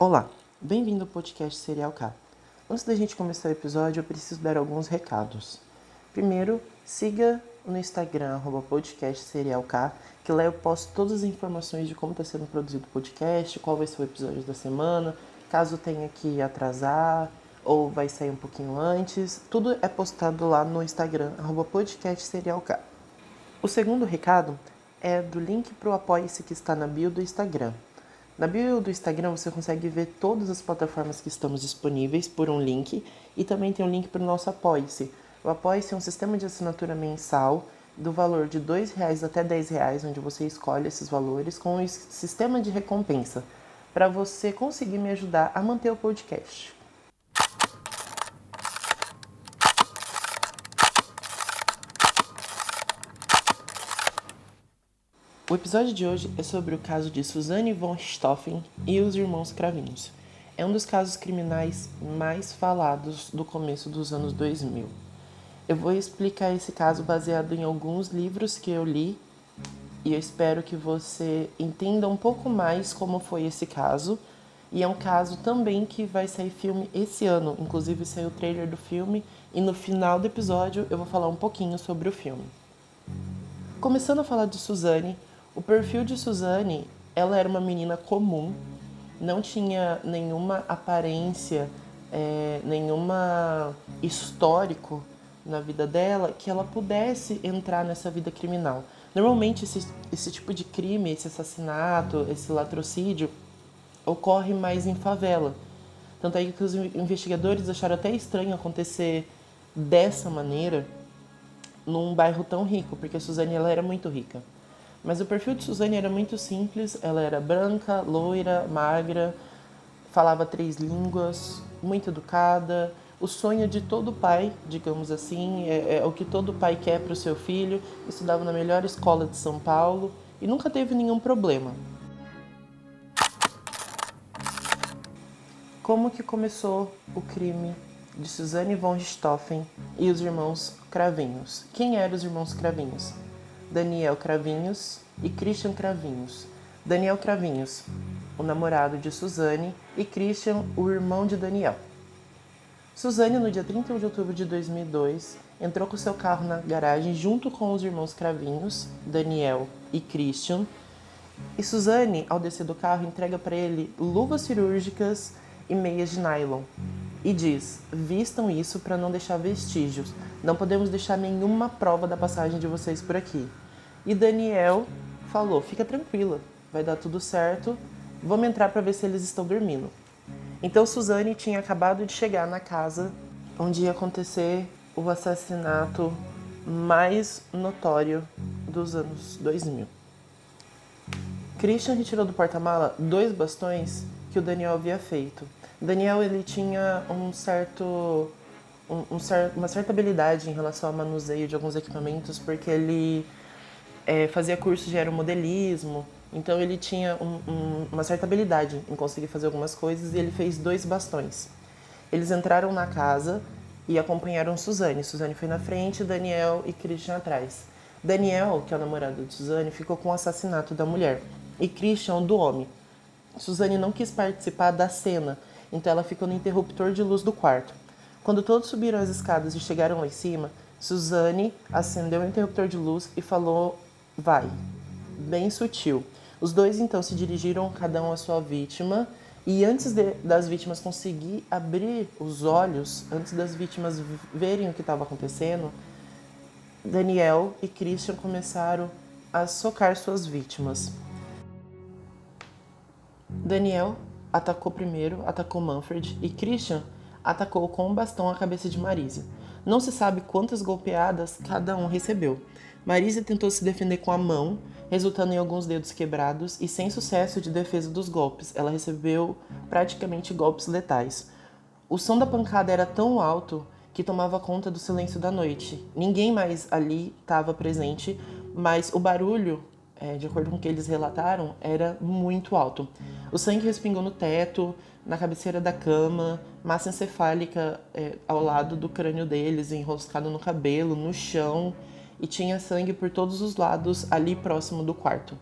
Olá, bem-vindo ao podcast Serial K. Antes da gente começar o episódio, eu preciso dar alguns recados. Primeiro, siga no Instagram, arroba podcast Serial K, que lá eu posto todas as informações de como está sendo produzido o podcast, qual vai ser o episódio da semana, caso tenha que atrasar ou vai sair um pouquinho antes. Tudo é postado lá no Instagram, arroba podcast Serial K. O segundo recado é do link para o Apoia-se que está na bio do Instagram. Na bio do Instagram você consegue ver todas as plataformas que estamos disponíveis por um link e também tem um link para o nosso Apoie-se. O Apoie-se é um sistema de assinatura mensal do valor de R$ reais até R$ reais, onde você escolhe esses valores com um sistema de recompensa para você conseguir me ajudar a manter o podcast. O episódio de hoje é sobre o caso de Suzanne von Stoffen e os irmãos Cravinhos. É um dos casos criminais mais falados do começo dos anos 2000. Eu vou explicar esse caso baseado em alguns livros que eu li e eu espero que você entenda um pouco mais como foi esse caso. E é um caso também que vai sair filme esse ano, inclusive saiu o trailer do filme e no final do episódio eu vou falar um pouquinho sobre o filme. Começando a falar de Suzanne, o perfil de Suzane, ela era uma menina comum, não tinha nenhuma aparência, é, nenhuma histórico na vida dela que ela pudesse entrar nessa vida criminal. Normalmente esse, esse tipo de crime, esse assassinato, esse latrocídio ocorre mais em favela. Tanto é que os investigadores acharam até estranho acontecer dessa maneira num bairro tão rico, porque a Suzane ela era muito rica. Mas o perfil de Suzane era muito simples, ela era branca, loira, magra, falava três línguas, muito educada. O sonho de todo pai, digamos assim, é, é o que todo pai quer para o seu filho. Estudava na melhor escola de São Paulo e nunca teve nenhum problema. Como que começou o crime de Suzane von Richthofen e os irmãos Cravinhos? Quem eram os irmãos Cravinhos? Daniel Cravinhos e Christian Cravinhos. Daniel Cravinhos, o namorado de Suzane, e Christian, o irmão de Daniel. Suzane, no dia 31 de outubro de 2002, entrou com seu carro na garagem junto com os irmãos Cravinhos, Daniel e Christian. E Suzane, ao descer do carro, entrega para ele luvas cirúrgicas e meias de nylon. E diz: vistam isso para não deixar vestígios. Não podemos deixar nenhuma prova da passagem de vocês por aqui. E Daniel falou: fica tranquila, vai dar tudo certo. Vamos entrar para ver se eles estão dormindo. Então Suzane tinha acabado de chegar na casa onde ia acontecer o assassinato mais notório dos anos 2000. Christian retirou do porta-mala dois bastões que o Daniel havia feito. Daniel ele tinha um certo, um, um uma certa habilidade em relação ao manuseio de alguns equipamentos, porque ele é, fazia curso de aeromodelismo, então ele tinha um, um, uma certa habilidade em conseguir fazer algumas coisas e ele fez dois bastões. Eles entraram na casa e acompanharam Suzane. Suzane foi na frente, Daniel e Christian atrás. Daniel, que é o namorado de Suzane, ficou com o assassinato da mulher e Christian do homem. Suzane não quis participar da cena então ela ficou no interruptor de luz do quarto. Quando todos subiram as escadas e chegaram lá em cima, Suzane acendeu o interruptor de luz e falou: Vai. Bem sutil. Os dois então se dirigiram cada um à sua vítima e antes de, das vítimas conseguir abrir os olhos, antes das vítimas verem o que estava acontecendo, Daniel e Christian começaram a socar suas vítimas. Daniel atacou primeiro, atacou Manfred e Christian atacou com um bastão a cabeça de Marisa. Não se sabe quantas golpeadas cada um recebeu. Marisa tentou se defender com a mão, resultando em alguns dedos quebrados e sem sucesso de defesa dos golpes. Ela recebeu praticamente golpes letais. O som da pancada era tão alto que tomava conta do silêncio da noite. Ninguém mais ali estava presente, mas o barulho é, de acordo com o que eles relataram, era muito alto. O sangue respingou no teto, na cabeceira da cama, massa encefálica é, ao lado do crânio deles, enroscado no cabelo, no chão, e tinha sangue por todos os lados ali próximo do quarto.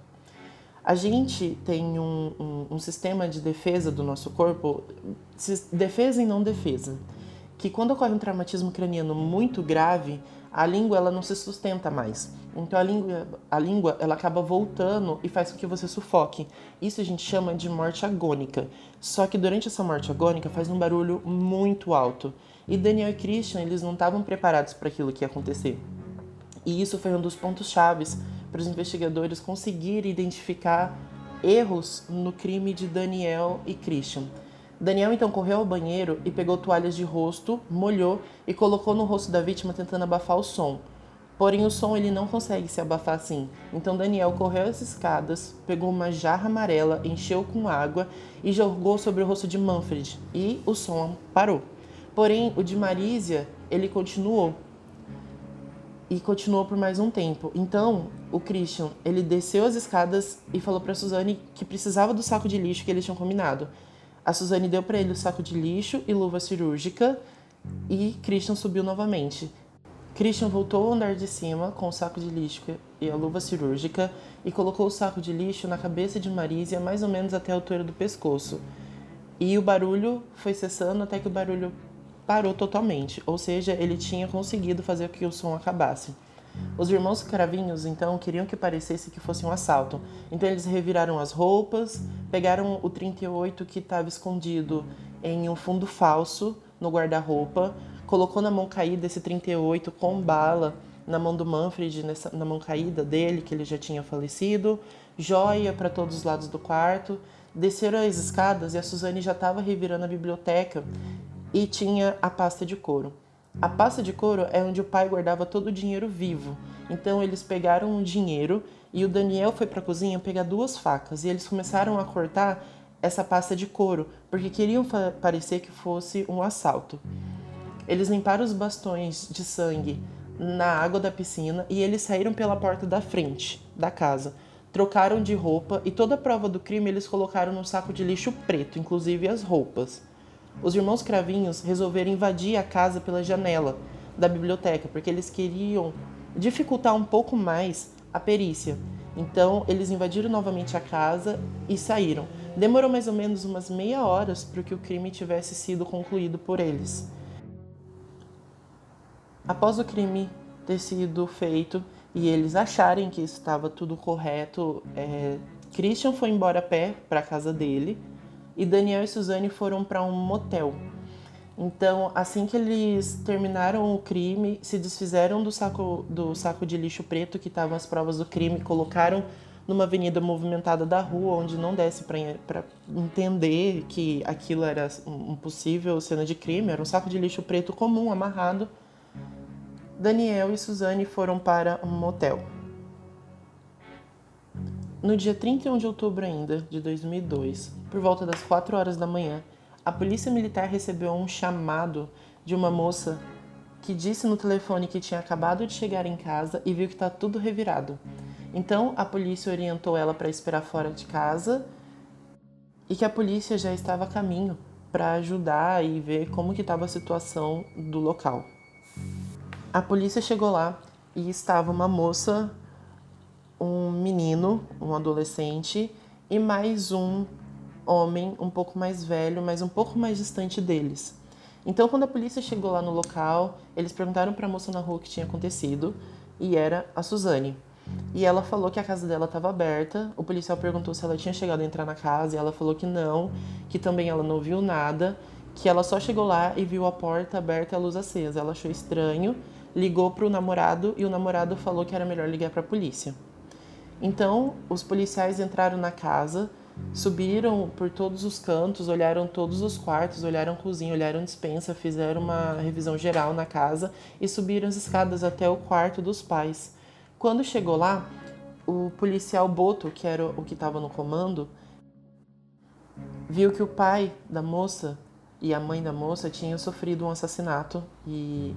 A gente tem um, um, um sistema de defesa do nosso corpo, defesa e não defesa, que quando ocorre um traumatismo craniano muito grave, a língua ela não se sustenta mais. Então a língua, a língua ela acaba voltando e faz com que você sufoque. Isso a gente chama de morte agônica. Só que durante essa morte agônica faz um barulho muito alto. E Daniel e Christian, eles não estavam preparados para aquilo que ia acontecer. E isso foi um dos pontos chaves para os investigadores conseguirem identificar erros no crime de Daniel e Christian. Daniel então correu ao banheiro e pegou toalhas de rosto, molhou e colocou no rosto da vítima tentando abafar o som. Porém, o som ele não consegue se abafar assim. Então Daniel correu as escadas, pegou uma jarra amarela, encheu com água e jogou sobre o rosto de Manfred. E o som parou. Porém, o de Marísia, ele continuou. E continuou por mais um tempo. Então, o Christian, ele desceu as escadas e falou para Suzane que precisava do saco de lixo que eles tinham combinado. A Suzane deu para ele o saco de lixo e luva cirúrgica e Christian subiu novamente. Christian voltou ao andar de cima com o saco de lixo e a luva cirúrgica e colocou o saco de lixo na cabeça de Marísia mais ou menos até a altura do pescoço. E o barulho foi cessando até que o barulho parou totalmente, ou seja, ele tinha conseguido fazer com que o som acabasse. Os irmãos cravinhos então queriam que parecesse que fosse um assalto. Então eles reviraram as roupas, pegaram o 38 que estava escondido em um fundo falso no guarda-roupa, colocou na mão caída esse 38 com bala na mão do Manfred, nessa, na mão caída dele, que ele já tinha falecido, joia para todos os lados do quarto. Desceram as escadas e a Suzane já estava revirando a biblioteca e tinha a pasta de couro. A pasta de couro é onde o pai guardava todo o dinheiro vivo. Então eles pegaram o dinheiro e o Daniel foi para a cozinha pegar duas facas e eles começaram a cortar essa pasta de couro porque queriam parecer que fosse um assalto. Eles limparam os bastões de sangue na água da piscina e eles saíram pela porta da frente da casa. Trocaram de roupa e toda a prova do crime eles colocaram num saco de lixo preto, inclusive as roupas os irmãos Cravinhos resolveram invadir a casa pela janela da biblioteca, porque eles queriam dificultar um pouco mais a perícia. Então, eles invadiram novamente a casa e saíram. Demorou mais ou menos umas meia horas para que o crime tivesse sido concluído por eles. Após o crime ter sido feito e eles acharem que estava tudo correto, é, Christian foi embora a pé para a casa dele e Daniel e Suzane foram para um motel. Então, assim que eles terminaram o crime, se desfizeram do saco, do saco de lixo preto que estavam as provas do crime, colocaram numa avenida movimentada da rua, onde não desse para entender que aquilo era um possível cena de crime, era um saco de lixo preto comum, amarrado. Daniel e Suzane foram para um motel. No dia 31 de outubro ainda, de 2002, por volta das 4 horas da manhã, a polícia militar recebeu um chamado de uma moça que disse no telefone que tinha acabado de chegar em casa e viu que está tudo revirado. Então a polícia orientou ela para esperar fora de casa e que a polícia já estava a caminho para ajudar e ver como que estava a situação do local. A polícia chegou lá e estava uma moça um menino, um adolescente e mais um homem um pouco mais velho, mas um pouco mais distante deles. Então, quando a polícia chegou lá no local, eles perguntaram para a moça na rua o que tinha acontecido e era a Suzane. E ela falou que a casa dela estava aberta. O policial perguntou se ela tinha chegado a entrar na casa e ela falou que não, que também ela não viu nada, que ela só chegou lá e viu a porta aberta e a luz acesa. Ela achou estranho, ligou para o namorado e o namorado falou que era melhor ligar para a polícia. Então, os policiais entraram na casa, subiram por todos os cantos, olharam todos os quartos, olharam cozinha, olharam dispensa, fizeram uma revisão geral na casa e subiram as escadas até o quarto dos pais. Quando chegou lá, o policial Boto, que era o que estava no comando, viu que o pai da moça e a mãe da moça tinham sofrido um assassinato e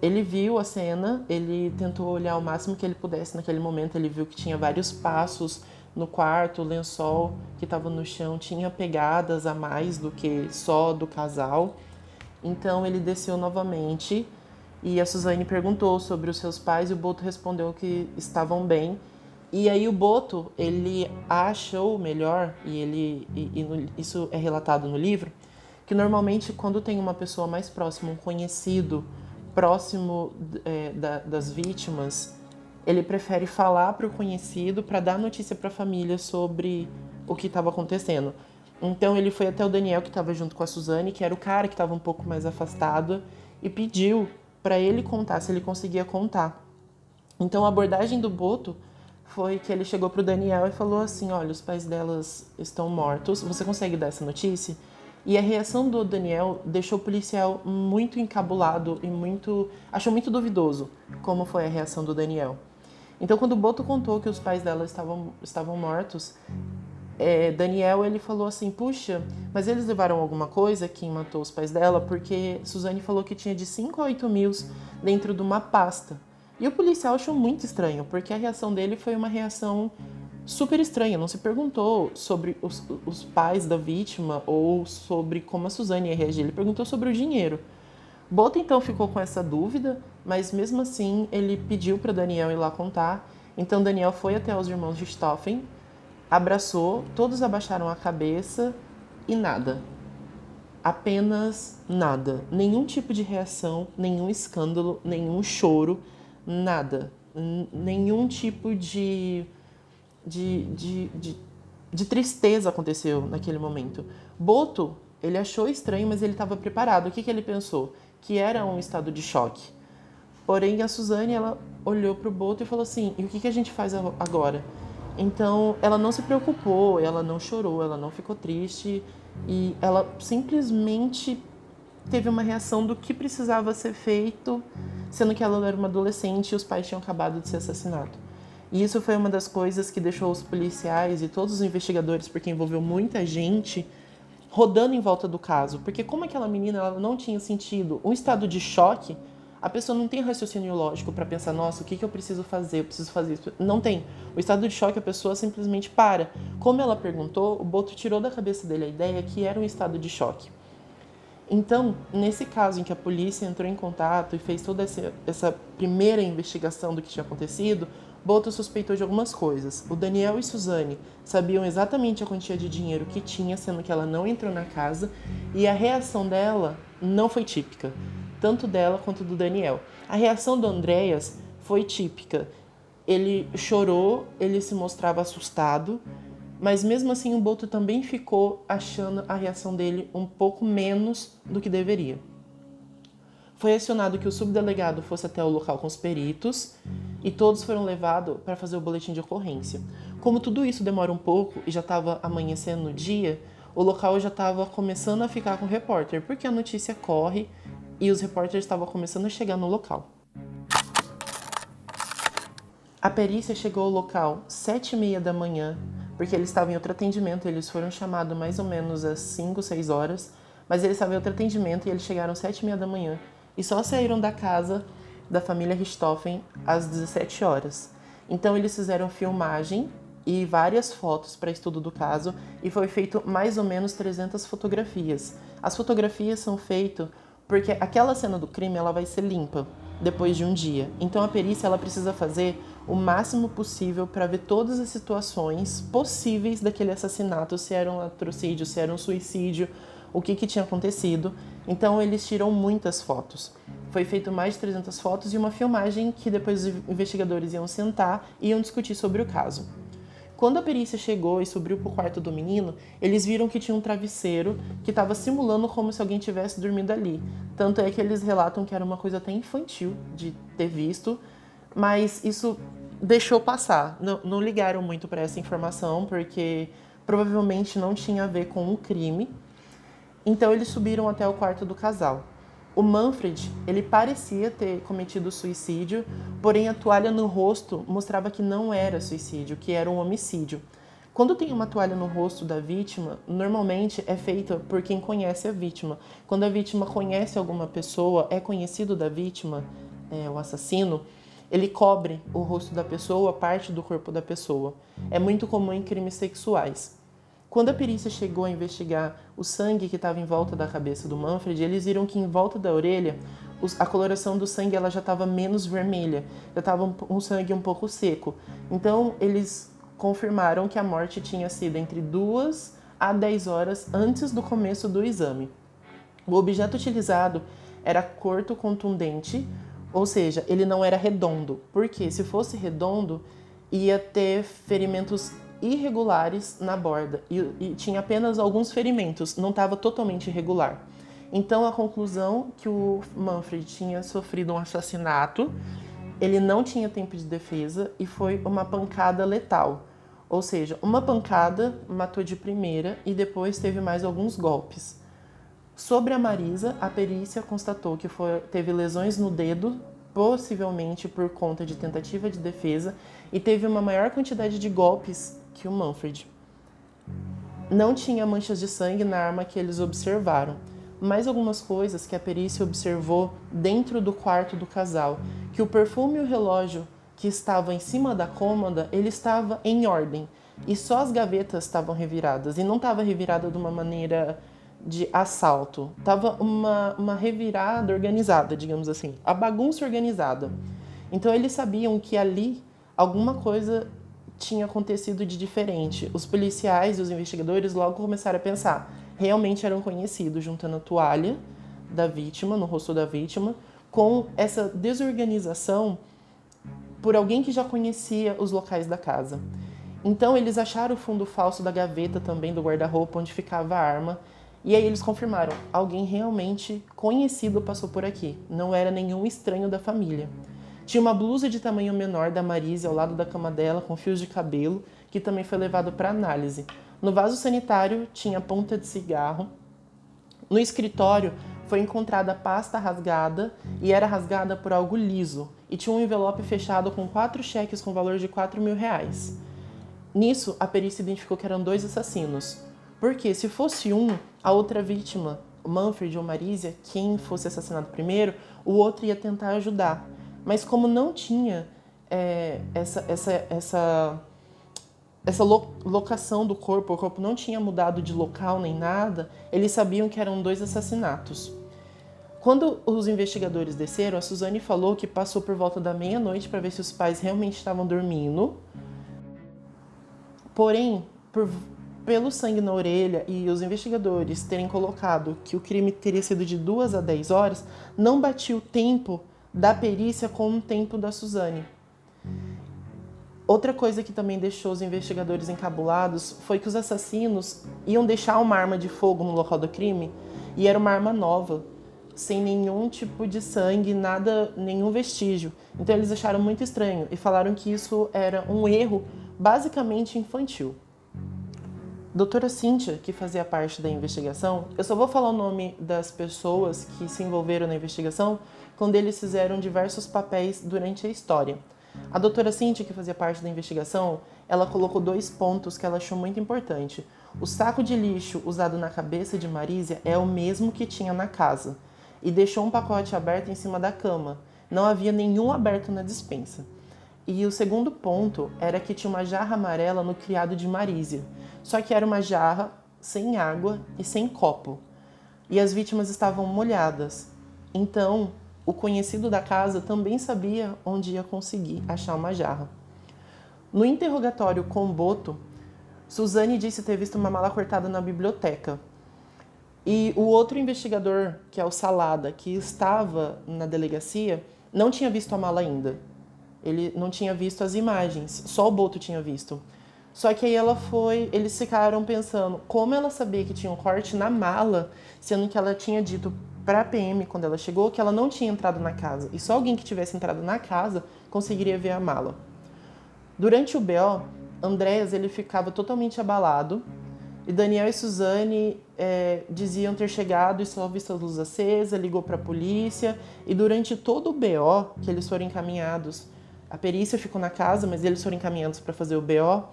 ele viu a cena, ele tentou olhar o máximo que ele pudesse naquele momento. Ele viu que tinha vários passos no quarto, o lençol que estava no chão tinha pegadas a mais do que só do casal. Então ele desceu novamente e a Suzane perguntou sobre os seus pais e o Boto respondeu que estavam bem E aí o Boto, ele achou melhor, e ele e, e no, isso é relatado no livro, que normalmente quando tem uma pessoa mais próxima, um conhecido próximo é, da, das vítimas, ele prefere falar para o conhecido para dar notícia para a família sobre o que estava acontecendo. Então ele foi até o Daniel que estava junto com a Suzane, que era o cara que estava um pouco mais afastado, e pediu para ele contar se ele conseguia contar. Então a abordagem do Boto foi que ele chegou pro Daniel e falou assim: Olha, os pais delas estão mortos, você consegue dar essa notícia? E a reação do Daniel deixou o policial muito encabulado e muito. achou muito duvidoso como foi a reação do Daniel. Então, quando o Boto contou que os pais dela estavam, estavam mortos, é, Daniel ele falou assim: Puxa, mas eles levaram alguma coisa quem matou os pais dela? Porque Suzane falou que tinha de 5 a 8 mil dentro de uma pasta. E o policial achou muito estranho, porque a reação dele foi uma reação super estranha. Não se perguntou sobre os, os pais da vítima ou sobre como a Suzane ia reagir. Ele perguntou sobre o dinheiro. Boto então ficou com essa dúvida, mas mesmo assim ele pediu para Daniel ir lá contar. Então Daniel foi até os irmãos de Stoffen, abraçou, todos abaixaram a cabeça e nada. Apenas nada. Nenhum tipo de reação, nenhum escândalo, nenhum choro nada, nenhum tipo de, de, de, de, de tristeza aconteceu naquele momento. Boto, ele achou estranho, mas ele estava preparado. O que, que ele pensou? Que era um estado de choque. Porém, a Suzane, ela olhou para o Boto e falou assim: e o que, que a gente faz agora? Então, ela não se preocupou, ela não chorou, ela não ficou triste e ela simplesmente teve uma reação do que precisava ser feito sendo que ela era uma adolescente e os pais tinham acabado de ser assassinados. E isso foi uma das coisas que deixou os policiais e todos os investigadores, porque envolveu muita gente, rodando em volta do caso. Porque como aquela menina ela não tinha sentido um estado de choque, a pessoa não tem raciocínio lógico para pensar, nossa, o que, que eu preciso fazer? Eu preciso fazer isso. Não tem. O estado de choque, a pessoa simplesmente para. Como ela perguntou, o Boto tirou da cabeça dele a ideia que era um estado de choque. Então, nesse caso em que a polícia entrou em contato e fez toda essa, essa primeira investigação do que tinha acontecido, Boto suspeitou de algumas coisas. O Daniel e Suzane sabiam exatamente a quantia de dinheiro que tinha, sendo que ela não entrou na casa, e a reação dela não foi típica, tanto dela quanto do Daniel. A reação do Andréas foi típica. Ele chorou, ele se mostrava assustado, mas mesmo assim o Boto também ficou achando a reação dele um pouco menos do que deveria. Foi acionado que o subdelegado fosse até o local com os peritos e todos foram levados para fazer o boletim de ocorrência. Como tudo isso demora um pouco e já estava amanhecendo no dia, o local já estava começando a ficar com o repórter, porque a notícia corre e os repórteres estavam começando a chegar no local. A perícia chegou ao local sete e meia da manhã porque eles estavam em outro atendimento, eles foram chamados mais ou menos às 5, 6 horas, mas eles estavam em outro atendimento e eles chegaram 7 e meia da manhã e só saíram da casa da família Richthofen às 17 horas. Então eles fizeram filmagem e várias fotos para estudo do caso e foi feito mais ou menos 300 fotografias. As fotografias são feitas porque aquela cena do crime ela vai ser limpa depois de um dia. Então a perícia ela precisa fazer o máximo possível para ver todas as situações possíveis daquele assassinato, se era um latrocídio, se era um suicídio, o que, que tinha acontecido. Então eles tiram muitas fotos. Foi feito mais de 300 fotos e uma filmagem que depois os investigadores iam sentar e iam discutir sobre o caso. Quando a perícia chegou e subiu para o quarto do menino, eles viram que tinha um travesseiro que estava simulando como se alguém tivesse dormido ali. Tanto é que eles relatam que era uma coisa até infantil de ter visto, mas isso deixou passar. Não, não ligaram muito para essa informação, porque provavelmente não tinha a ver com um crime. Então eles subiram até o quarto do casal. O Manfred, ele parecia ter cometido suicídio, porém a toalha no rosto mostrava que não era suicídio, que era um homicídio. Quando tem uma toalha no rosto da vítima, normalmente é feita por quem conhece a vítima. Quando a vítima conhece alguma pessoa, é conhecido da vítima, é, o assassino, ele cobre o rosto da pessoa, parte do corpo da pessoa. É muito comum em crimes sexuais. Quando a perícia chegou a investigar o sangue que estava em volta da cabeça do Manfred, eles viram que em volta da orelha a coloração do sangue ela já estava menos vermelha, já estava um, sangue um pouco seco. Então eles confirmaram que a morte tinha sido entre duas a 10 horas antes do começo do exame. O objeto utilizado era curto contundente, ou seja, ele não era redondo, porque se fosse redondo, ia ter ferimentos irregulares na borda e, e tinha apenas alguns ferimentos, não estava totalmente irregular. Então a conclusão que o Manfred tinha sofrido um assassinato, ele não tinha tempo de defesa e foi uma pancada letal. Ou seja, uma pancada matou de primeira e depois teve mais alguns golpes. Sobre a Marisa, a perícia constatou que foi, teve lesões no dedo, possivelmente por conta de tentativa de defesa, e teve uma maior quantidade de golpes que o Manfred. Não tinha manchas de sangue na arma que eles observaram. Mais algumas coisas que a perícia observou dentro do quarto do casal, que o perfume e o relógio que estava em cima da cômoda, ele estava em ordem. E só as gavetas estavam reviradas. E não estava revirada de uma maneira de assalto. Tava uma, uma revirada organizada, digamos assim. A bagunça organizada. Então eles sabiam que ali alguma coisa tinha acontecido de diferente. Os policiais e os investigadores logo começaram a pensar. Realmente eram conhecidos, juntando a toalha da vítima, no rosto da vítima, com essa desorganização por alguém que já conhecia os locais da casa. Então eles acharam o fundo falso da gaveta também do guarda-roupa onde ficava a arma. E aí eles confirmaram, alguém realmente conhecido passou por aqui, não era nenhum estranho da família. Tinha uma blusa de tamanho menor da Marise ao lado da cama dela, com fios de cabelo, que também foi levado para análise. No vaso sanitário tinha ponta de cigarro. No escritório foi encontrada pasta rasgada e era rasgada por algo liso, e tinha um envelope fechado com quatro cheques com valor de 4 mil reais. Nisso, a perícia identificou que eram dois assassinos, porque se fosse um, a outra vítima, Manfred ou Marisa, quem fosse assassinado primeiro, o outro ia tentar ajudar. Mas como não tinha é, essa, essa, essa, essa locação do corpo, o corpo não tinha mudado de local nem nada, eles sabiam que eram dois assassinatos. Quando os investigadores desceram, a Suzane falou que passou por volta da meia-noite para ver se os pais realmente estavam dormindo. Porém, por, pelo sangue na orelha e os investigadores terem colocado que o crime teria sido de duas a dez horas, não batia o tempo da perícia com o tempo da Suzane. Outra coisa que também deixou os investigadores encabulados foi que os assassinos iam deixar uma arma de fogo no local do crime e era uma arma nova sem nenhum tipo de sangue, nada, nenhum vestígio. Então eles acharam muito estranho e falaram que isso era um erro basicamente infantil. Doutora Cíntia, que fazia parte da investigação, eu só vou falar o nome das pessoas que se envolveram na investigação quando eles fizeram diversos papéis durante a história. A doutora Cíntia, que fazia parte da investigação, ela colocou dois pontos que ela achou muito importante. O saco de lixo usado na cabeça de Marísia é o mesmo que tinha na casa e deixou um pacote aberto em cima da cama. Não havia nenhum aberto na dispensa. E o segundo ponto era que tinha uma jarra amarela no criado de Marísia, só que era uma jarra sem água e sem copo. E as vítimas estavam molhadas. Então, o conhecido da casa também sabia onde ia conseguir achar uma jarra. No interrogatório com Boto, Suzane disse ter visto uma mala cortada na biblioteca, e o outro investigador, que é o Salada, que estava na delegacia, não tinha visto a mala ainda. Ele não tinha visto as imagens, só o Boto tinha visto. Só que aí ela foi, eles ficaram pensando como ela sabia que tinha um corte na mala, sendo que ela tinha dito para a PM quando ela chegou que ela não tinha entrado na casa e só alguém que tivesse entrado na casa conseguiria ver a mala. Durante o BO, Andréas ele ficava totalmente abalado e Daniel e Suzane é, diziam ter chegado e só visto a luz acesa, ligou para a polícia. E durante todo o BO que eles foram encaminhados, a perícia ficou na casa, mas eles foram encaminhados para fazer o BO.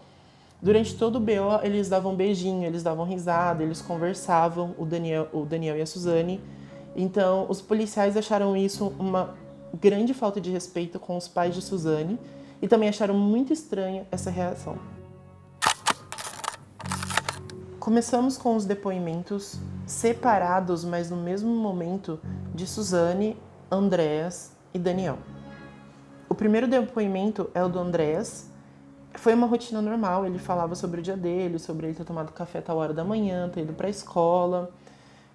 Durante todo o BO, eles davam beijinho, eles davam risada, eles conversavam, o Daniel, o Daniel e a Suzane. Então, os policiais acharam isso uma grande falta de respeito com os pais de Suzane e também acharam muito estranha essa reação. Começamos com os depoimentos separados, mas no mesmo momento, de Suzane, Andréas e Daniel. O primeiro depoimento é o do Andréas. Foi uma rotina normal, ele falava sobre o dia dele, sobre ele ter tomado café a tal hora da manhã, ter ido para a escola.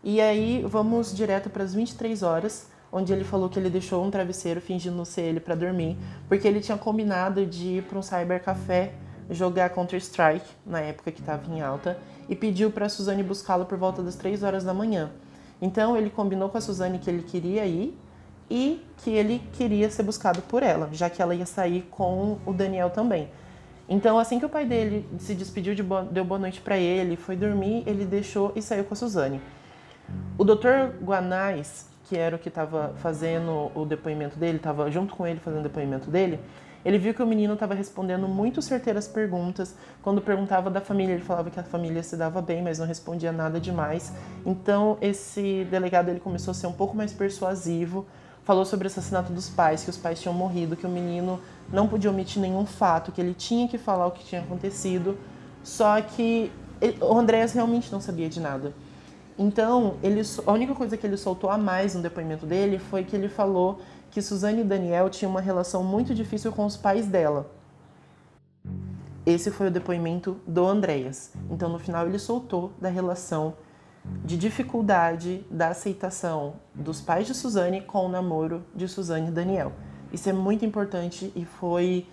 E aí vamos direto para as 23 horas, onde ele falou que ele deixou um travesseiro fingindo ser ele para dormir, porque ele tinha combinado de ir para um cybercafé jogar Counter-Strike, na época que estava em alta, e pediu para a Suzane buscá-lo por volta das 3 horas da manhã. Então ele combinou com a Suzane que ele queria ir e que ele queria ser buscado por ela, já que ela ia sair com o Daniel também. Então, assim que o pai dele se despediu, de boa, deu boa noite para ele, foi dormir, ele deixou e saiu com a Suzane. O Dr. Guanais, que era o que estava fazendo o depoimento dele, estava junto com ele fazendo o depoimento dele, ele viu que o menino estava respondendo muito certeiras perguntas. Quando perguntava da família, ele falava que a família se dava bem, mas não respondia nada demais. Então, esse delegado ele começou a ser um pouco mais persuasivo. Falou sobre o assassinato dos pais, que os pais tinham morrido, que o menino não podia omitir nenhum fato, que ele tinha que falar o que tinha acontecido. Só que o Andréas realmente não sabia de nada. Então, ele, a única coisa que ele soltou a mais no depoimento dele foi que ele falou que Suzane e Daniel tinham uma relação muito difícil com os pais dela. Esse foi o depoimento do Andréas. Então, no final, ele soltou da relação de dificuldade da aceitação dos pais de Suzane com o namoro de Suzane e Daniel. Isso é muito importante e foi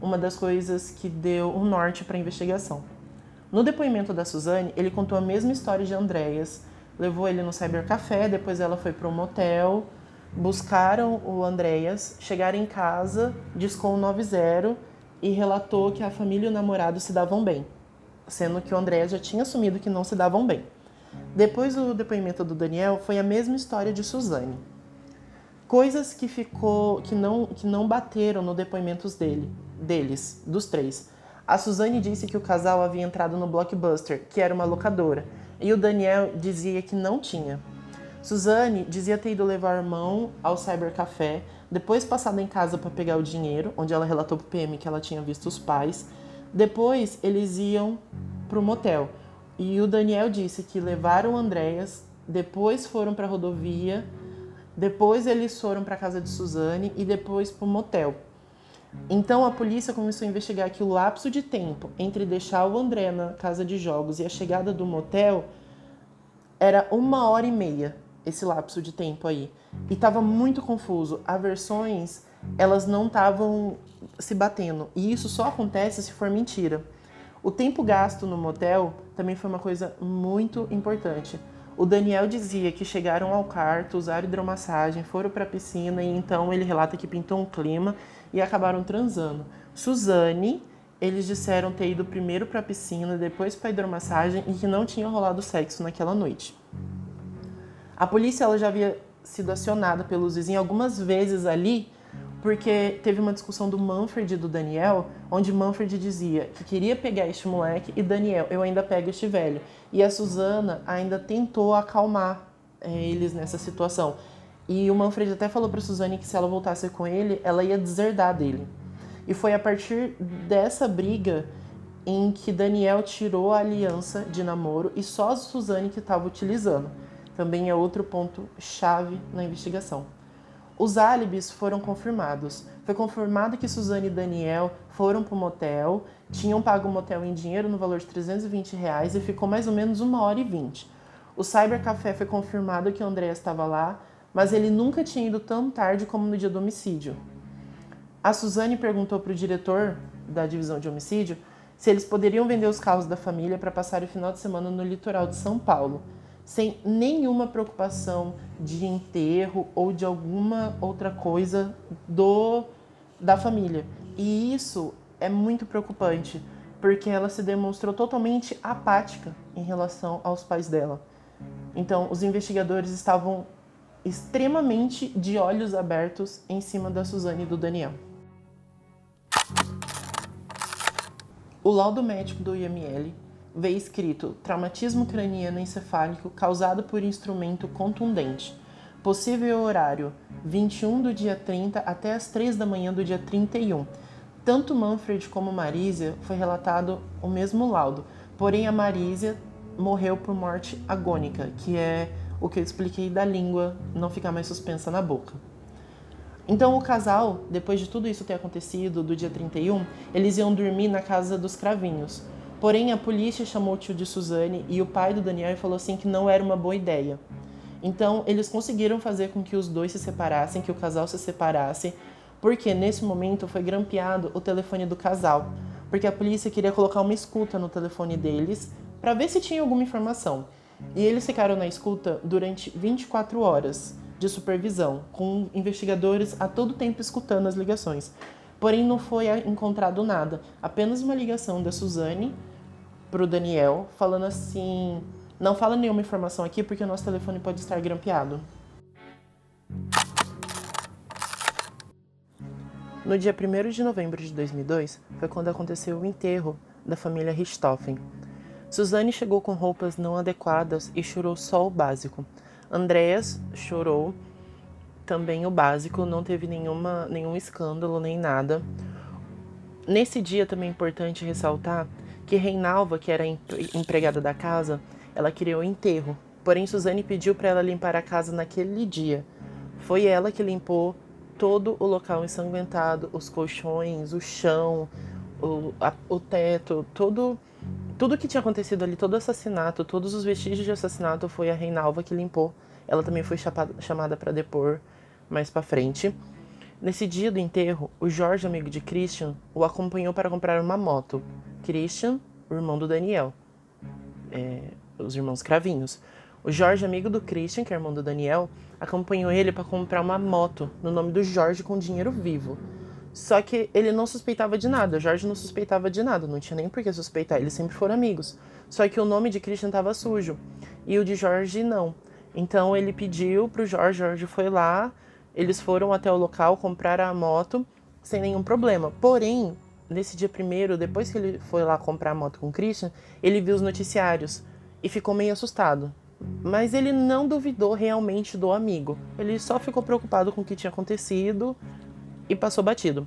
uma das coisas que deu um norte para a investigação. No depoimento da Suzane, ele contou a mesma história de Andréas, levou ele no cybercafé, depois ela foi para um motel, buscaram o Andréas, chegaram em casa, discou o 90 e relatou que a família e o namorado se davam bem, sendo que o Andréas já tinha assumido que não se davam bem. Depois do depoimento do Daniel, foi a mesma história de Suzane. Coisas que ficou que não que não bateram no depoimentos dele, deles, dos três. A Suzane disse que o casal havia entrado no Blockbuster, que era uma locadora, e o Daniel dizia que não tinha. Suzane dizia ter ido levar o irmão ao cybercafé, depois passado em casa para pegar o dinheiro, onde ela relatou para o PM que ela tinha visto os pais. Depois eles iam para o motel. E o Daniel disse que levaram o Andréas, depois foram para a rodovia, depois eles foram para casa de Suzane e depois para o motel. Então a polícia começou a investigar que o lapso de tempo entre deixar o André na casa de jogos e a chegada do motel era uma hora e meia esse lapso de tempo aí. E estava muito confuso. As versões, elas não estavam se batendo. E isso só acontece se for mentira. O tempo gasto no motel também foi uma coisa muito importante. O Daniel dizia que chegaram ao quarto, usaram hidromassagem, foram para a piscina e então ele relata que pintou um clima e acabaram transando. Suzane, eles disseram ter ido primeiro para a piscina, depois para a hidromassagem e que não tinha rolado sexo naquela noite. A polícia ela já havia sido acionada pelos vizinhos algumas vezes ali, porque teve uma discussão do Manfred e do Daniel, onde Manfred dizia que queria pegar este moleque e Daniel, eu ainda pego este velho. E a Susana ainda tentou acalmar é, eles nessa situação. E o Manfred até falou para Suzane que se ela voltasse com ele, ela ia deserdar dele. E foi a partir dessa briga em que Daniel tirou a aliança de namoro e só a Suzane que estava utilizando também é outro ponto chave na investigação. Os álibis foram confirmados. Foi confirmado que Suzane e Daniel foram para o motel, tinham pago o motel em dinheiro no valor de 320 reais e ficou mais ou menos uma hora e vinte. O cybercafé foi confirmado que o André estava lá, mas ele nunca tinha ido tão tarde como no dia do homicídio. A Suzane perguntou para o diretor da divisão de homicídio se eles poderiam vender os carros da família para passar o final de semana no litoral de São Paulo sem nenhuma preocupação de enterro ou de alguma outra coisa do da família. E isso é muito preocupante, porque ela se demonstrou totalmente apática em relação aos pais dela. Então, os investigadores estavam extremamente de olhos abertos em cima da Suzane e do Daniel. O laudo médico do IML vê escrito traumatismo craniano encefálico causado por instrumento contundente. Possível horário 21 do dia 30 até as 3 da manhã do dia 31. Tanto Manfred como Marísia foi relatado o mesmo laudo, porém a Marísia morreu por morte agônica, que é o que eu expliquei da língua não ficar mais suspensa na boca. Então o casal, depois de tudo isso ter acontecido, do dia 31, eles iam dormir na casa dos cravinhos. Porém, a polícia chamou o tio de Suzane e o pai do Daniel e falou assim que não era uma boa ideia. Então, eles conseguiram fazer com que os dois se separassem, que o casal se separasse, porque nesse momento foi grampeado o telefone do casal, porque a polícia queria colocar uma escuta no telefone deles para ver se tinha alguma informação. E eles ficaram na escuta durante 24 horas de supervisão, com investigadores a todo tempo escutando as ligações. Porém, não foi encontrado nada, apenas uma ligação da Suzane para o Daniel, falando assim: não fala nenhuma informação aqui porque o nosso telefone pode estar grampeado. No dia 1 de novembro de 2002 foi quando aconteceu o enterro da família Richthofen. Suzane chegou com roupas não adequadas e chorou só o básico. Andreas chorou também o básico, não teve nenhuma, nenhum escândalo nem nada. Nesse dia também é importante ressaltar que Reinalva, que era empregada da casa, ela queria o enterro. Porém, Suzane pediu para ela limpar a casa naquele dia. Foi ela que limpou todo o local ensanguentado, os colchões, o chão, o, a, o teto, todo tudo que tinha acontecido ali, todo assassinato, todos os vestígios de assassinato foi a Reinalva que limpou. Ela também foi chamada para depor mais para frente. Nesse dia do enterro, o Jorge, amigo de Christian, o acompanhou para comprar uma moto. Christian, o irmão do Daniel, é, os irmãos cravinhos. O Jorge, amigo do Christian, que é irmão do Daniel, acompanhou ele para comprar uma moto no nome do Jorge com dinheiro vivo. Só que ele não suspeitava de nada, Jorge não suspeitava de nada, não tinha nem por que suspeitar, eles sempre foram amigos. Só que o nome de Christian estava sujo e o de Jorge não. Então ele pediu pro Jorge, Jorge foi lá, eles foram até o local, compraram a moto sem nenhum problema. Porém, nesse dia primeiro, depois que ele foi lá comprar a moto com o Christian, ele viu os noticiários e ficou meio assustado. Mas ele não duvidou realmente do amigo. Ele só ficou preocupado com o que tinha acontecido e passou batido.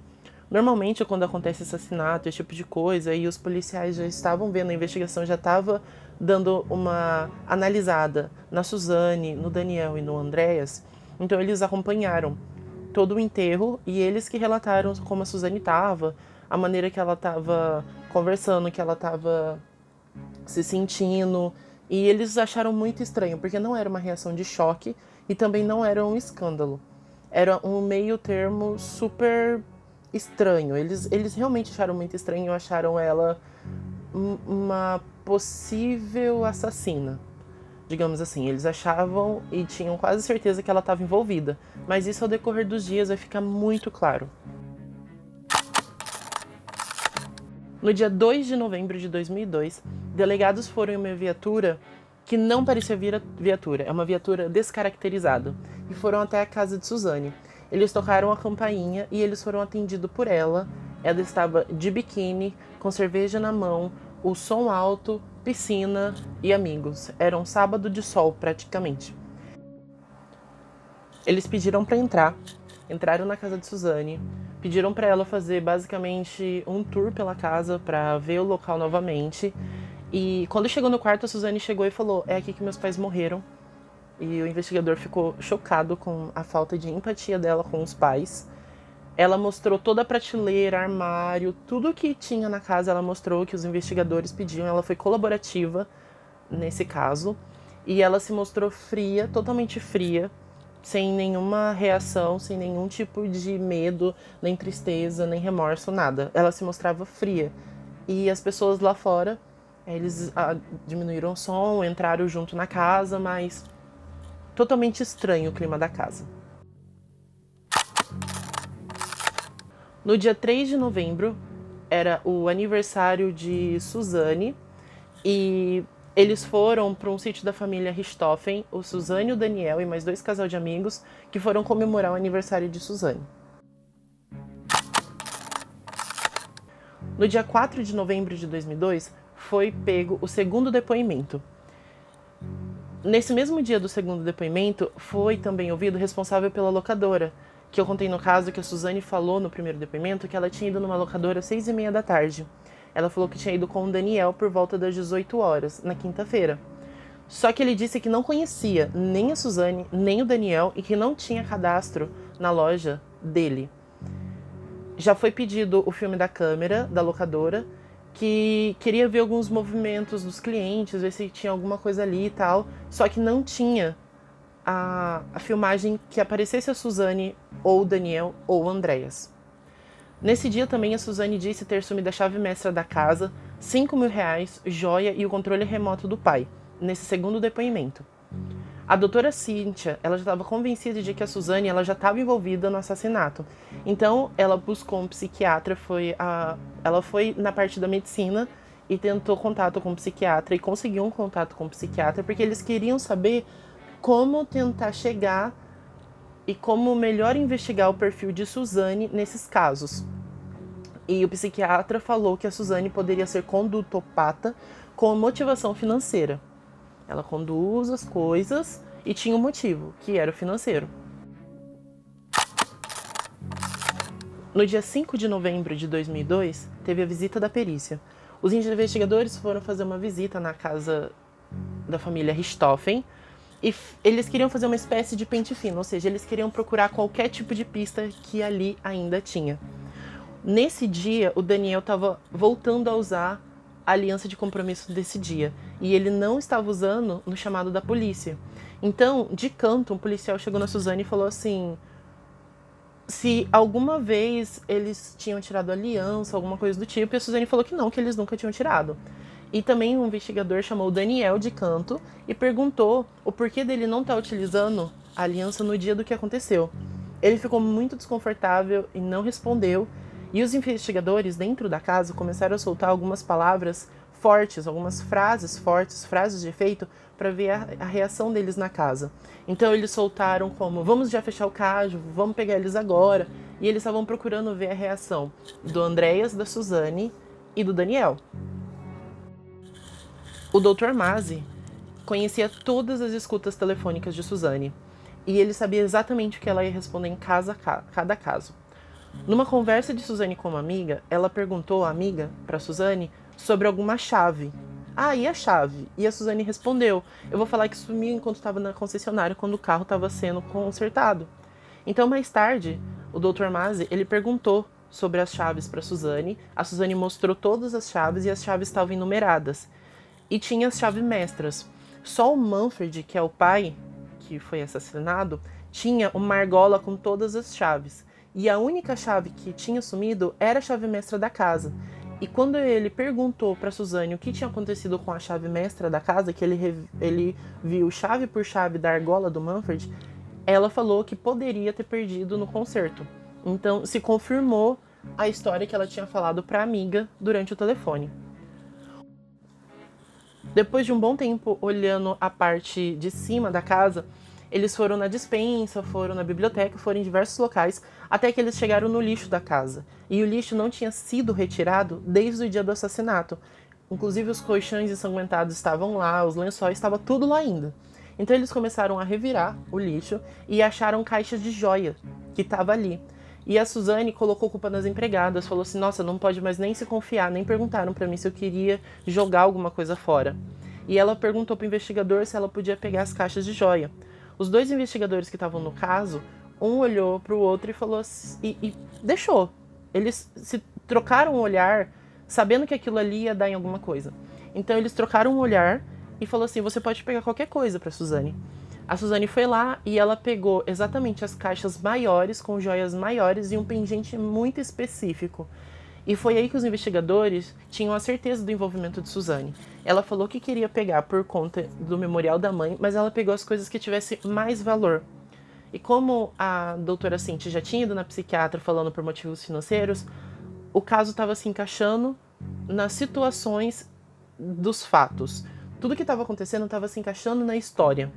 Normalmente, quando acontece assassinato, esse tipo de coisa, e os policiais já estavam vendo a investigação, já estava dando uma analisada na Suzane, no Daniel e no Andréas, então eles acompanharam todo o enterro e eles que relataram como a Suzane estava, a maneira que ela estava conversando, que ela estava se sentindo, e eles acharam muito estranho, porque não era uma reação de choque e também não era um escândalo era um meio termo super estranho. Eles, eles realmente acharam muito estranho, acharam ela uma possível assassina. Digamos assim, eles achavam e tinham quase certeza que ela estava envolvida, mas isso ao decorrer dos dias vai ficar muito claro. No dia 2 de novembro de 2002, delegados foram em uma viatura que não parecia viatura, é uma viatura descaracterizada, e foram até a casa de Suzane. Eles tocaram a campainha e eles foram atendidos por ela. Ela estava de biquíni, com cerveja na mão, o som alto, piscina e amigos. Era um sábado de sol praticamente. Eles pediram para entrar, entraram na casa de Suzane, pediram para ela fazer basicamente um tour pela casa para ver o local novamente e quando chegou no quarto, a Suzane chegou e falou: É aqui que meus pais morreram. E o investigador ficou chocado com a falta de empatia dela com os pais. Ela mostrou toda a prateleira, armário, tudo que tinha na casa, ela mostrou que os investigadores pediam. Ela foi colaborativa nesse caso. E ela se mostrou fria, totalmente fria, sem nenhuma reação, sem nenhum tipo de medo, nem tristeza, nem remorso, nada. Ela se mostrava fria. E as pessoas lá fora eles ah, diminuíram o som, entraram junto na casa, mas totalmente estranho o clima da casa. No dia 3 de novembro era o aniversário de Suzane e eles foram para um sítio da família Richthofen, o Suzane, o Daniel e mais dois casal de amigos que foram comemorar o aniversário de Suzane. No dia 4 de novembro de 2002, foi pego o segundo depoimento. Nesse mesmo dia do segundo depoimento, foi também ouvido o responsável pela locadora, que eu contei no caso que a Suzane falou no primeiro depoimento que ela tinha ido numa locadora às seis e meia da tarde. Ela falou que tinha ido com o Daniel por volta das 18 horas, na quinta-feira. Só que ele disse que não conhecia nem a Suzane, nem o Daniel e que não tinha cadastro na loja dele. Já foi pedido o filme da câmera, da locadora, que queria ver alguns movimentos dos clientes, ver se tinha alguma coisa ali e tal. Só que não tinha a, a filmagem que aparecesse a Suzane, ou o Daniel, ou o Andréas. Nesse dia também a Suzane disse ter sumido a chave mestra da casa, 5 mil reais, joia e o controle remoto do pai, nesse segundo depoimento. A doutora Cíntia, ela já estava convencida de que a Suzane ela já estava envolvida no assassinato. Então, ela buscou um psiquiatra, foi a, ela foi na parte da medicina e tentou contato com o psiquiatra e conseguiu um contato com o psiquiatra porque eles queriam saber como tentar chegar e como melhor investigar o perfil de Suzane nesses casos. E o psiquiatra falou que a Suzane poderia ser condutopata com motivação financeira. Ela conduz as coisas e tinha um motivo, que era o financeiro. No dia 5 de novembro de 2002, teve a visita da perícia. Os investigadores foram fazer uma visita na casa da família Richthofen, e eles queriam fazer uma espécie de pente fino, ou seja, eles queriam procurar qualquer tipo de pista que ali ainda tinha. Nesse dia, o Daniel estava voltando a usar a aliança de compromisso desse dia e ele não estava usando no chamado da polícia. Então, de canto, um policial chegou na Suzane e falou assim: se alguma vez eles tinham tirado aliança, alguma coisa do tipo, e a Suzane falou que não, que eles nunca tinham tirado. E também um investigador chamou o Daniel de canto e perguntou o porquê dele não estar tá utilizando a aliança no dia do que aconteceu. Ele ficou muito desconfortável e não respondeu. E os investigadores dentro da casa começaram a soltar algumas palavras fortes, algumas frases fortes, frases de efeito, para ver a, a, reação deles na casa. Então eles soltaram como: vamos já fechar o caso, vamos pegar eles agora. E eles estavam procurando ver a reação do Andréas, da Suzane e do Daniel. O Dr. Mazzi conhecia todas as escutas telefônicas de Suzane e ele sabia exatamente o que ela ia responder em casa, cada caso. Numa conversa de Suzane com uma amiga, ela perguntou à amiga, para Suzane, sobre alguma chave. Ah, e a chave? E a Suzane respondeu: Eu vou falar que sumiu enquanto estava na concessionária quando o carro estava sendo consertado. Então, mais tarde, o Dr. Mazzi ele perguntou sobre as chaves para Suzane. A Suzane mostrou todas as chaves e as chaves estavam enumeradas e tinha as chaves mestras. Só o Manfred, que é o pai que foi assassinado, tinha uma argola com todas as chaves. E a única chave que tinha sumido era a chave mestra da casa. E quando ele perguntou para Suzane o que tinha acontecido com a chave mestra da casa, que ele, ele viu chave por chave da argola do Manfred, ela falou que poderia ter perdido no concerto. Então se confirmou a história que ela tinha falado para a amiga durante o telefone. Depois de um bom tempo olhando a parte de cima da casa, eles foram na dispensa, foram na biblioteca, foram em diversos locais, até que eles chegaram no lixo da casa. E o lixo não tinha sido retirado desde o dia do assassinato. Inclusive os colchões ensanguentados estavam lá, os lençóis, estava tudo lá ainda. Então eles começaram a revirar o lixo e acharam caixas de joia que estava ali. E a Suzane colocou culpa nas empregadas, falou assim: "Nossa, não pode mais nem se confiar, nem perguntaram para mim se eu queria jogar alguma coisa fora". E ela perguntou para o investigador se ela podia pegar as caixas de joia. Os dois investigadores que estavam no caso, um olhou para o outro e falou assim, e, e deixou. Eles se trocaram um olhar, sabendo que aquilo ali ia dar em alguma coisa. Então eles trocaram um olhar e falou assim: "Você pode pegar qualquer coisa para Suzane". A Suzane foi lá e ela pegou exatamente as caixas maiores, com joias maiores e um pingente muito específico. E foi aí que os investigadores tinham a certeza do envolvimento de Suzane. Ela falou que queria pegar por conta do memorial da mãe, mas ela pegou as coisas que tivessem mais valor. E como a doutora Cinti já tinha ido na psiquiatra falando por motivos financeiros, o caso estava se encaixando nas situações dos fatos. Tudo que estava acontecendo estava se encaixando na história.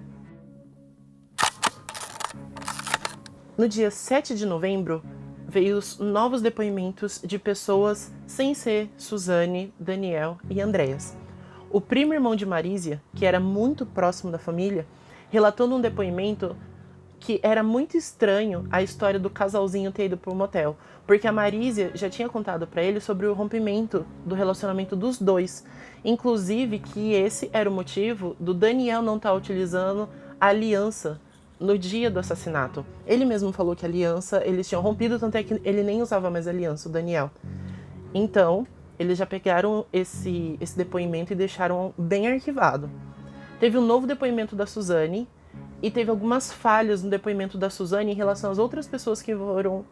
No dia 7 de novembro, veio os novos depoimentos de pessoas sem ser Suzane, Daniel e Andréas. O primo irmão de Marísia, que era muito próximo da família, relatou num depoimento que era muito estranho a história do casalzinho ter ido pro motel, porque a Marísia já tinha contado para ele sobre o rompimento do relacionamento dos dois, inclusive que esse era o motivo do Daniel não estar tá utilizando a aliança no dia do assassinato. Ele mesmo falou que a aliança eles tinham rompido, tanto é que ele nem usava mais aliança, o Daniel. Então, eles já pegaram esse, esse depoimento e deixaram bem arquivado. Teve um novo depoimento da Suzane e teve algumas falhas no depoimento da Suzane em relação às outras pessoas que foram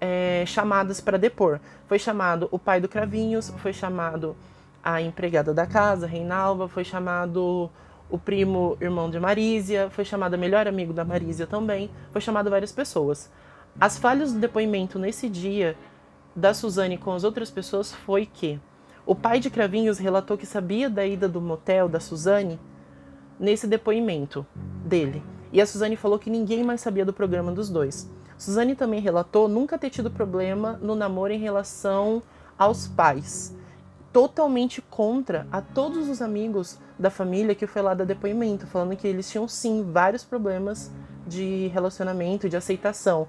é, chamadas para depor. Foi chamado o pai do Cravinhos, foi chamado a empregada da casa, Reinalva, foi chamado o primo irmão de Marísia, foi chamado melhor amigo da Marísia também, foi chamado várias pessoas. As falhas do depoimento nesse dia da Suzane com as outras pessoas foi que o pai de Cravinhos relatou que sabia da ida do motel da Suzane nesse depoimento dele. E a Suzane falou que ninguém mais sabia do programa dos dois. Suzane também relatou nunca ter tido problema no namoro em relação aos pais. Totalmente contra a todos os amigos da família que foi lá dar depoimento, falando que eles tinham sim vários problemas de relacionamento, de aceitação.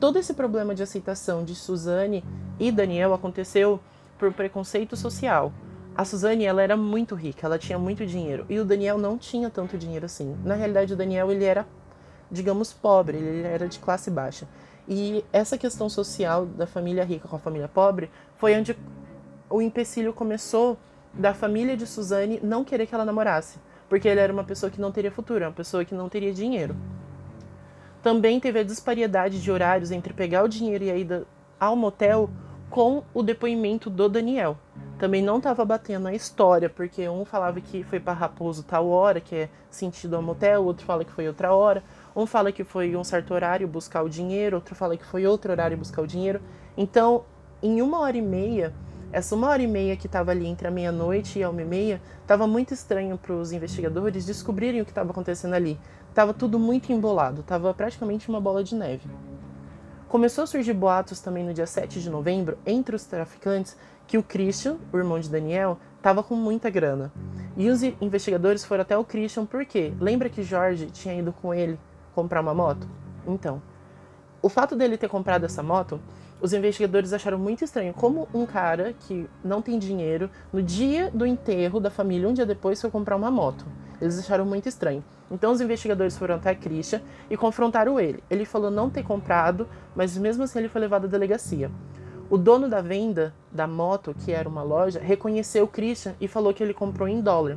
Todo esse problema de aceitação de Suzane e Daniel aconteceu por preconceito social. A Suzane, ela era muito rica, ela tinha muito dinheiro. E o Daniel não tinha tanto dinheiro assim. Na realidade, o Daniel, ele era, digamos, pobre, ele era de classe baixa. E essa questão social da família rica com a família pobre foi onde o empecilho começou da família de Suzane não querer que ela namorasse. Porque ele era uma pessoa que não teria futuro, uma pessoa que não teria dinheiro. Também teve a disparidade de horários entre pegar o dinheiro e a ida ao motel com o depoimento do Daniel também não estava batendo a história, porque um falava que foi para Raposo tal hora, que é sentido ao motel, outro fala que foi outra hora, um fala que foi um certo horário buscar o dinheiro, outro fala que foi outro horário buscar o dinheiro. Então, em uma hora e meia, essa uma hora e meia que estava ali entre a meia-noite e a uma e meia, estava muito estranho para os investigadores descobrirem o que estava acontecendo ali. Tava tudo muito embolado, tava praticamente uma bola de neve. Começou a surgir boatos também no dia 7 de novembro entre os traficantes que o Christian, o irmão de Daniel, estava com muita grana. E os investigadores foram até o Christian porque lembra que Jorge tinha ido com ele comprar uma moto? Então, o fato dele ter comprado essa moto, os investigadores acharam muito estranho como um cara que não tem dinheiro, no dia do enterro da família, um dia depois, foi comprar uma moto. Eles acharam muito estranho. Então os investigadores foram até Christian e confrontaram ele. Ele falou não ter comprado, mas mesmo assim ele foi levado à delegacia. O dono da venda da moto, que era uma loja, reconheceu o Christian e falou que ele comprou em dólar.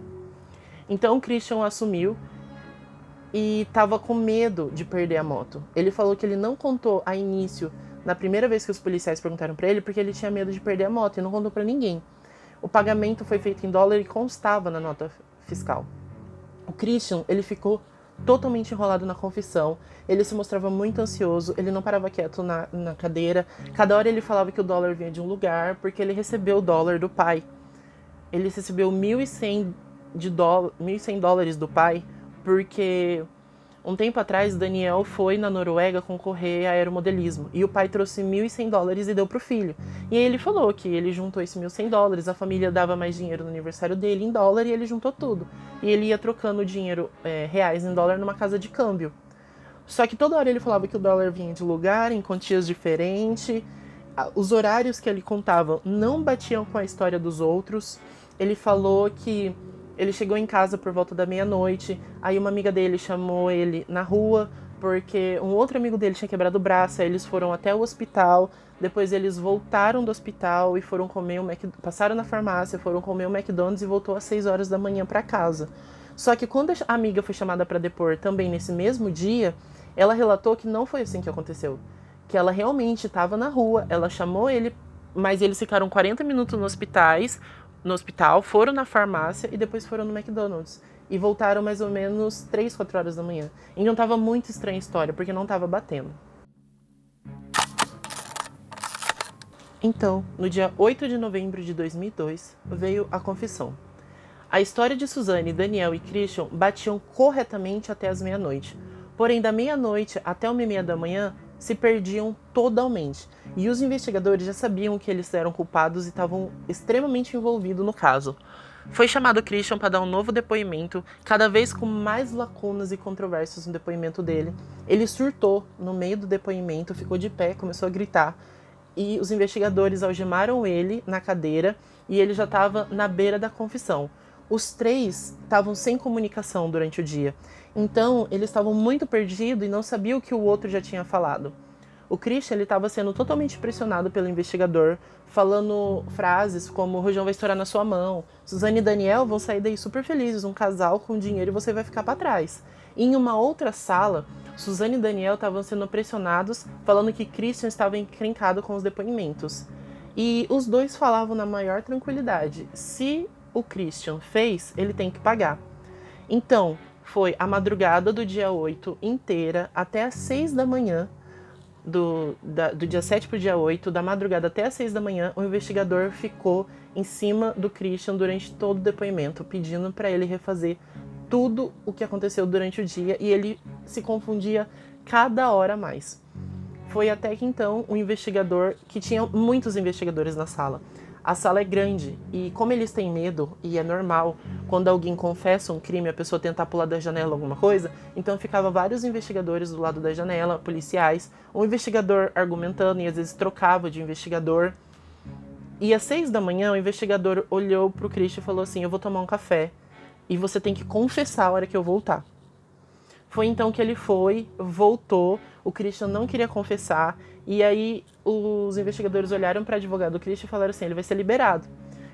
Então o Christian assumiu e estava com medo de perder a moto. Ele falou que ele não contou a início, na primeira vez que os policiais perguntaram para ele, porque ele tinha medo de perder a moto e não contou para ninguém. O pagamento foi feito em dólar e constava na nota fiscal. O Christian, ele ficou totalmente enrolado na confissão. Ele se mostrava muito ansioso, ele não parava quieto na, na cadeira. Cada hora ele falava que o dólar vinha de um lugar, porque ele recebeu o dólar do pai. Ele recebeu 1.100 de dólar, 1.100 dólares do pai, porque um tempo atrás, Daniel foi na Noruega concorrer a aeromodelismo e o pai trouxe 1.100 dólares e deu para o filho. E aí ele falou que ele juntou esses 1.100 dólares, a família dava mais dinheiro no aniversário dele em dólar e ele juntou tudo. E ele ia trocando dinheiro é, reais em dólar numa casa de câmbio. Só que toda hora ele falava que o dólar vinha de lugar, em quantias diferentes. Os horários que ele contava não batiam com a história dos outros. Ele falou que ele chegou em casa por volta da meia-noite, aí uma amiga dele chamou ele na rua, porque um outro amigo dele tinha quebrado o braço, aí eles foram até o hospital, depois eles voltaram do hospital e foram comer o Mac... passaram na farmácia, foram comer o McDonald's e voltou às 6 horas da manhã para casa. Só que quando a amiga foi chamada para depor também nesse mesmo dia, ela relatou que não foi assim que aconteceu. Que ela realmente estava na rua, ela chamou ele, mas eles ficaram 40 minutos nos hospitais, no hospital, foram na farmácia e depois foram no McDonald's. E voltaram mais ou menos 3, 4 horas da manhã. Então tava muito estranha a história, porque não tava batendo. Então, no dia 8 de novembro de 2002, veio a confissão. A história de Suzane, Daniel e Christian batiam corretamente até as meia-noite. Porém, da meia-noite até uma e meia da manhã, se perdiam totalmente. E os investigadores já sabiam que eles eram culpados e estavam extremamente envolvidos no caso. Foi chamado Christian para dar um novo depoimento, cada vez com mais lacunas e controvérsias no depoimento dele. Ele surtou no meio do depoimento, ficou de pé, começou a gritar. E os investigadores algemaram ele na cadeira e ele já estava na beira da confissão. Os três estavam sem comunicação durante o dia. Então, eles estavam muito perdidos e não sabiam o que o outro já tinha falado. O Christian estava sendo totalmente pressionado pelo investigador, falando frases como o rojão vai estourar na sua mão, Suzane e Daniel vão sair daí super felizes, um casal com dinheiro e você vai ficar para trás. E em uma outra sala, Suzane e Daniel estavam sendo pressionados, falando que Christian estava encrencado com os depoimentos. E os dois falavam na maior tranquilidade: se o Christian fez, ele tem que pagar. Então, foi a madrugada do dia 8 inteira até as 6 da manhã do, da, do dia 7 para o dia 8, da madrugada até as 6 da manhã, o investigador ficou em cima do Christian durante todo o depoimento, pedindo para ele refazer tudo o que aconteceu durante o dia e ele se confundia cada hora mais. Foi até que então o investigador, que tinha muitos investigadores na sala, a sala é grande e como eles têm medo, e é normal, quando alguém confessa um crime, a pessoa tentar pular da janela alguma coisa, então ficava vários investigadores do lado da janela, policiais, um investigador argumentando e às vezes trocava de investigador. E às seis da manhã, o investigador olhou pro Christian e falou assim: Eu vou tomar um café e você tem que confessar a hora que eu voltar. Foi então que ele foi, voltou, o Christian não queria confessar, e aí os investigadores olharam para o advogado do Christian e falaram assim: ele vai ser liberado.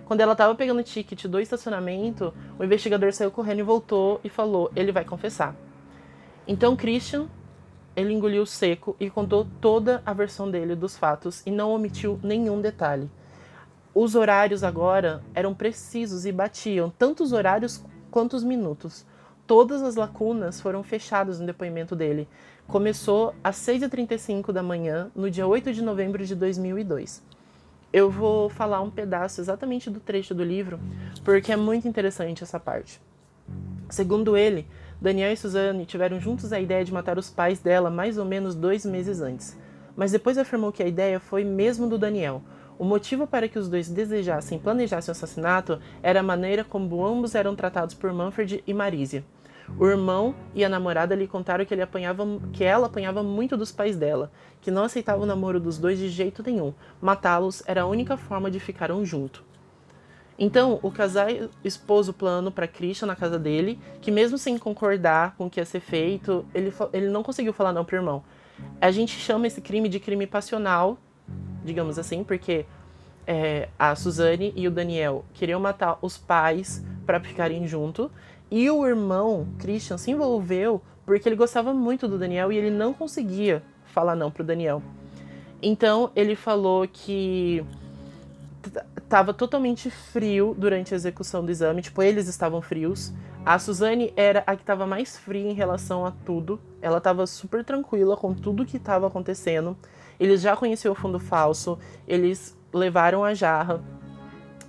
Quando ela estava pegando o ticket do estacionamento, o investigador saiu correndo e voltou e falou: ele vai confessar. Então Christian, ele engoliu seco e contou toda a versão dele dos fatos e não omitiu nenhum detalhe. Os horários agora eram precisos e batiam tanto os horários quanto os minutos todas as lacunas foram fechadas no depoimento dele. Começou às 6h35 da manhã, no dia 8 de novembro de 2002. Eu vou falar um pedaço exatamente do trecho do livro, porque é muito interessante essa parte. Segundo ele, Daniel e Suzanne tiveram juntos a ideia de matar os pais dela mais ou menos dois meses antes. Mas depois afirmou que a ideia foi mesmo do Daniel, o motivo para que os dois desejassem e planejassem o assassinato era a maneira como ambos eram tratados por Manfred e Marisia. O irmão e a namorada lhe contaram que, ele apanhava, que ela apanhava muito dos pais dela, que não aceitava o namoro dos dois de jeito nenhum. Matá-los era a única forma de ficarem juntos. Então, o casal expôs o plano para Christian na casa dele, que mesmo sem concordar com o que ia ser feito, ele, ele não conseguiu falar não pro irmão. A gente chama esse crime de crime passional digamos assim, porque é, a Suzane e o Daniel queriam matar os pais para ficarem junto e o irmão Christian se envolveu porque ele gostava muito do Daniel e ele não conseguia falar não pro Daniel. Então ele falou que estava totalmente frio durante a execução do exame, tipo, eles estavam frios. A Suzane era a que estava mais fria em relação a tudo. Ela estava super tranquila com tudo que estava acontecendo. Eles já conheciam o fundo falso, eles levaram a jarra.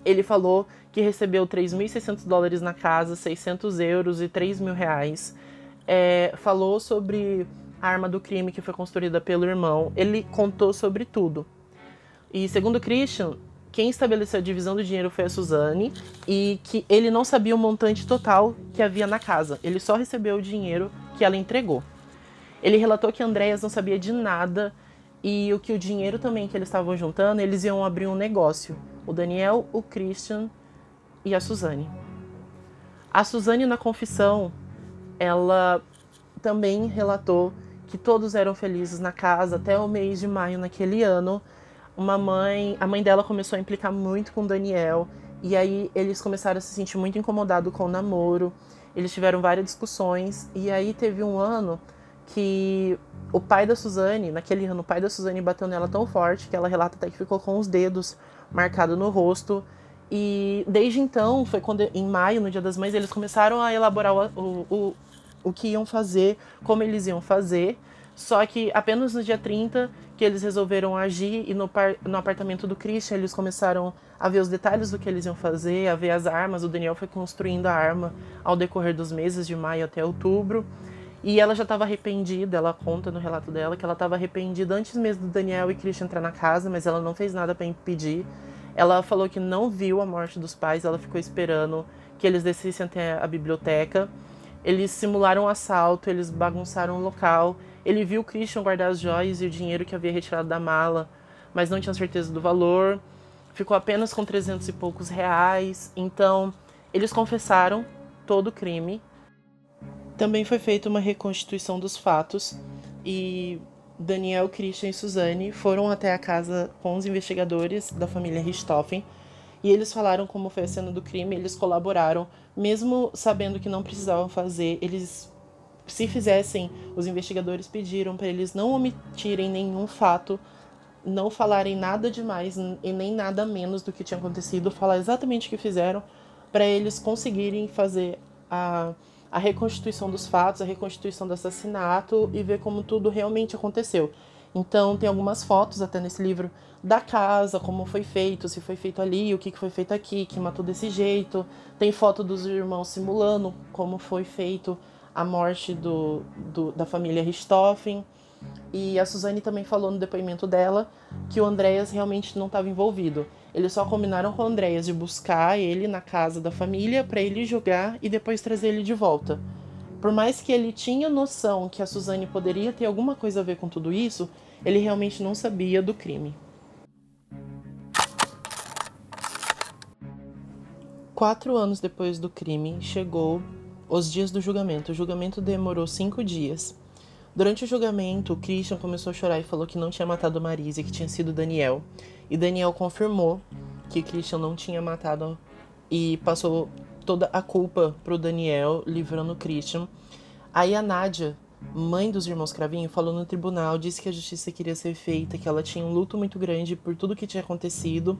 Ele falou que recebeu 3.600 dólares na casa, 600 euros e 3 mil reais. É, falou sobre a arma do crime que foi construída pelo irmão. Ele contou sobre tudo. E segundo Christian, quem estabeleceu a divisão do dinheiro foi a Suzane e que ele não sabia o montante total que havia na casa. Ele só recebeu o dinheiro que ela entregou. Ele relatou que Andréas não sabia de nada e o que o dinheiro também que eles estavam juntando, eles iam abrir um negócio. O Daniel, o Christian e a Suzane. A Suzane na confissão, ela também relatou que todos eram felizes na casa até o mês de maio naquele ano. Uma mãe, a mãe dela começou a implicar muito com Daniel e aí eles começaram a se sentir muito incomodados com o namoro. Eles tiveram várias discussões e aí teve um ano que o pai da Suzane, naquele ano, o pai da Suzane bateu nela tão forte que ela relata até que ficou com os dedos marcados no rosto. E desde então, foi quando em maio, no Dia das Mães, eles começaram a elaborar o, o, o, o que iam fazer, como eles iam fazer. Só que apenas no dia 30 que eles resolveram agir e no, par, no apartamento do Christian eles começaram a ver os detalhes do que eles iam fazer, a ver as armas. O Daniel foi construindo a arma ao decorrer dos meses de maio até outubro. E ela já estava arrependida, ela conta no relato dela que ela estava arrependida antes mesmo do Daniel e Christian entrar na casa, mas ela não fez nada para impedir. Ela falou que não viu a morte dos pais, ela ficou esperando que eles descessem até a biblioteca. Eles simularam um assalto, eles bagunçaram o local. Ele viu o Christian guardar as joias e o dinheiro que havia retirado da mala, mas não tinha certeza do valor. Ficou apenas com 300 e poucos reais. Então, eles confessaram todo o crime. Também foi feita uma reconstituição dos fatos e Daniel, Christian e Suzane foram até a casa com os investigadores da família Richthofen e eles falaram como foi a cena do crime, eles colaboraram, mesmo sabendo que não precisavam fazer, eles se fizessem, os investigadores pediram para eles não omitirem nenhum fato, não falarem nada demais e nem nada menos do que tinha acontecido, falar exatamente o que fizeram para eles conseguirem fazer a a reconstituição dos fatos, a reconstituição do assassinato e ver como tudo realmente aconteceu. Então tem algumas fotos até nesse livro da casa, como foi feito, se foi feito ali, o que foi feito aqui, que matou desse jeito. Tem foto dos irmãos simulando como foi feito a morte do, do da família Richthofen. E a Suzane também falou no depoimento dela que o Andréas realmente não estava envolvido. Eles só combinaram com o Andréas de buscar ele na casa da família para ele jogar e depois trazer ele de volta. Por mais que ele tinha noção que a Suzane poderia ter alguma coisa a ver com tudo isso, ele realmente não sabia do crime. Quatro anos depois do crime, chegou os dias do julgamento. O julgamento demorou cinco dias. Durante o julgamento, Christian começou a chorar e falou que não tinha matado Marisa, que tinha sido Daniel. E Daniel confirmou que Christian não tinha matado e passou toda a culpa pro Daniel, livrando Christian. Aí a Nádia, mãe dos irmãos Cravinho, falou no tribunal, disse que a justiça queria ser feita, que ela tinha um luto muito grande por tudo que tinha acontecido.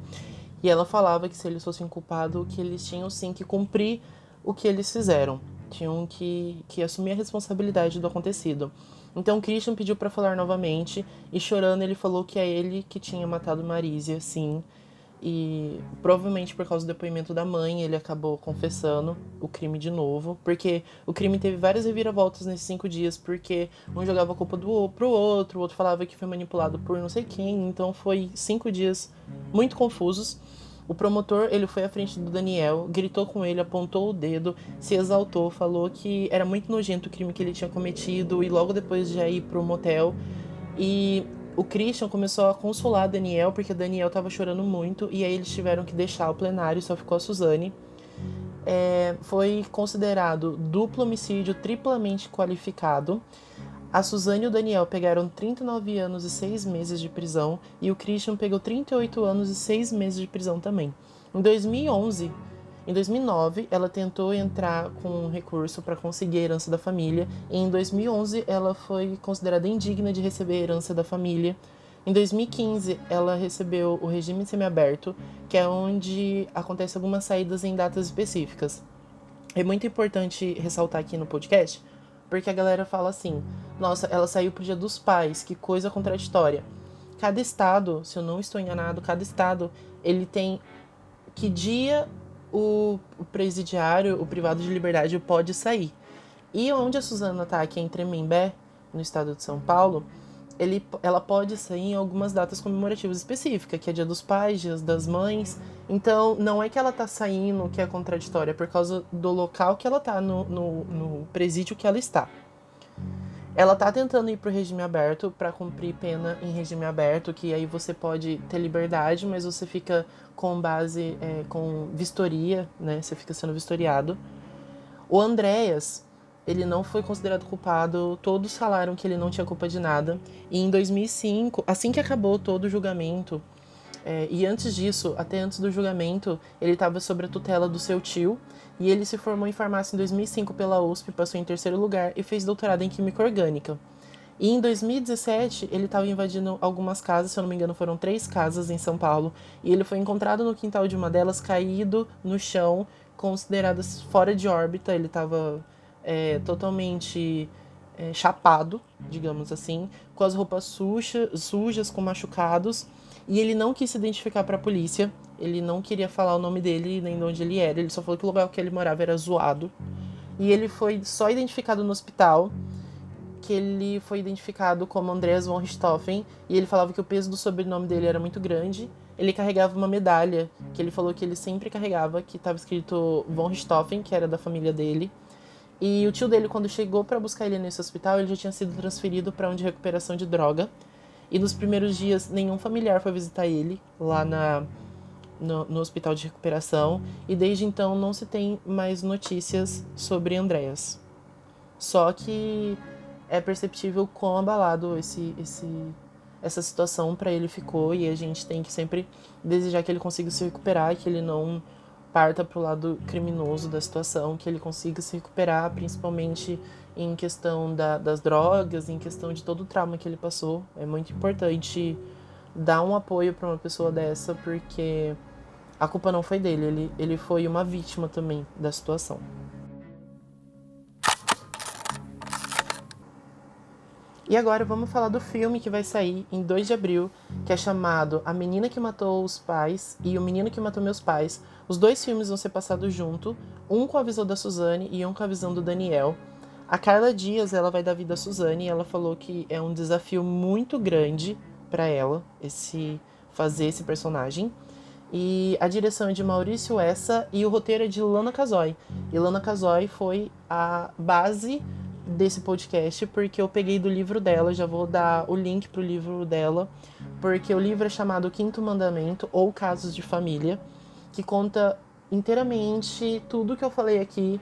E ela falava que se eles fossem culpados, que eles tinham sim que cumprir o que eles fizeram. Tinham que, que assumir a responsabilidade do acontecido. Então Christian pediu para falar novamente e chorando ele falou que é ele que tinha matado Marísia, sim. E provavelmente por causa do depoimento da mãe, ele acabou confessando o crime de novo. Porque o crime teve várias reviravoltas nesses cinco dias, porque um jogava a culpa do pro outro, o outro falava que foi manipulado por não sei quem. Então foi cinco dias muito confusos. O promotor, ele foi à frente do Daniel, gritou com ele, apontou o dedo, se exaltou, falou que era muito nojento o crime que ele tinha cometido e logo depois já ir pro motel. E o Christian começou a consolar Daniel porque Daniel estava chorando muito e aí eles tiveram que deixar o plenário, só ficou a Suzane. É, foi considerado duplo homicídio triplamente qualificado. A Suzane e o Daniel pegaram 39 anos e 6 meses de prisão e o Christian pegou 38 anos e 6 meses de prisão também. Em 2011, em 2009, ela tentou entrar com um recurso para conseguir a herança da família e em 2011 ela foi considerada indigna de receber a herança da família. Em 2015, ela recebeu o regime semiaberto, que é onde acontecem algumas saídas em datas específicas. É muito importante ressaltar aqui no podcast porque a galera fala assim: nossa, ela saiu pro dia dos pais, que coisa contraditória. Cada estado, se eu não estou enganado, cada estado ele tem que dia o, o presidiário, o privado de liberdade pode sair. E onde a Suzana tá, aqui em Tremembé, no estado de São Paulo, ele, ela pode sair em algumas datas comemorativas específicas, que é Dia dos Pais, Dias das Mães. Então, não é que ela tá saindo que é contraditória, é por causa do local que ela tá, no, no, no presídio que ela está. Ela tá tentando ir pro regime aberto para cumprir pena em regime aberto, que aí você pode ter liberdade, mas você fica com base, é, com vistoria, né? Você fica sendo vistoriado. O Andréas, ele não foi considerado culpado, todos falaram que ele não tinha culpa de nada. E em 2005, assim que acabou todo o julgamento, é, e antes disso, até antes do julgamento, ele estava sob a tutela do seu tio, e ele se formou em farmácia em 2005 pela USP, passou em terceiro lugar e fez doutorado em Química Orgânica. E em 2017, ele estava invadindo algumas casas, se eu não me engano, foram três casas em São Paulo, e ele foi encontrado no quintal de uma delas, caído no chão, consideradas fora de órbita, ele estava é, totalmente é, chapado, digamos assim, com as roupas suja, sujas, com machucados, e ele não quis se identificar para a polícia, ele não queria falar o nome dele nem de onde ele era, ele só falou que o lugar que ele morava era zoado. E ele foi só identificado no hospital, que ele foi identificado como Andreas von Richthofen, e ele falava que o peso do sobrenome dele era muito grande. Ele carregava uma medalha que ele falou que ele sempre carregava, que estava escrito von Richthofen, que era da família dele. E o tio dele, quando chegou para buscar ele nesse hospital, ele já tinha sido transferido para um de recuperação de droga. E nos primeiros dias, nenhum familiar foi visitar ele lá na, no, no hospital de recuperação. E desde então não se tem mais notícias sobre Andréas. Só que é perceptível quão abalado esse, esse, essa situação para ele ficou e a gente tem que sempre desejar que ele consiga se recuperar, que ele não parta para o lado criminoso da situação, que ele consiga se recuperar, principalmente em questão da, das drogas, em questão de todo o trauma que ele passou. É muito importante dar um apoio para uma pessoa dessa, porque a culpa não foi dele, ele, ele foi uma vítima também da situação. E agora vamos falar do filme que vai sair em 2 de abril, que é chamado A Menina que Matou os Pais e O Menino que Matou Meus Pais. Os dois filmes vão ser passados junto, um com a visão da Suzane e um com a visão do Daniel. A Carla Dias, ela vai dar vida à Suzane e ela falou que é um desafio muito grande para ela esse fazer esse personagem. E a direção é de Maurício Essa e o roteiro é de Lana Casoy. E Lana Casoy foi a base desse podcast porque eu peguei do livro dela, já vou dar o link pro livro dela, porque o livro é chamado Quinto Mandamento ou Casos de Família, que conta inteiramente tudo que eu falei aqui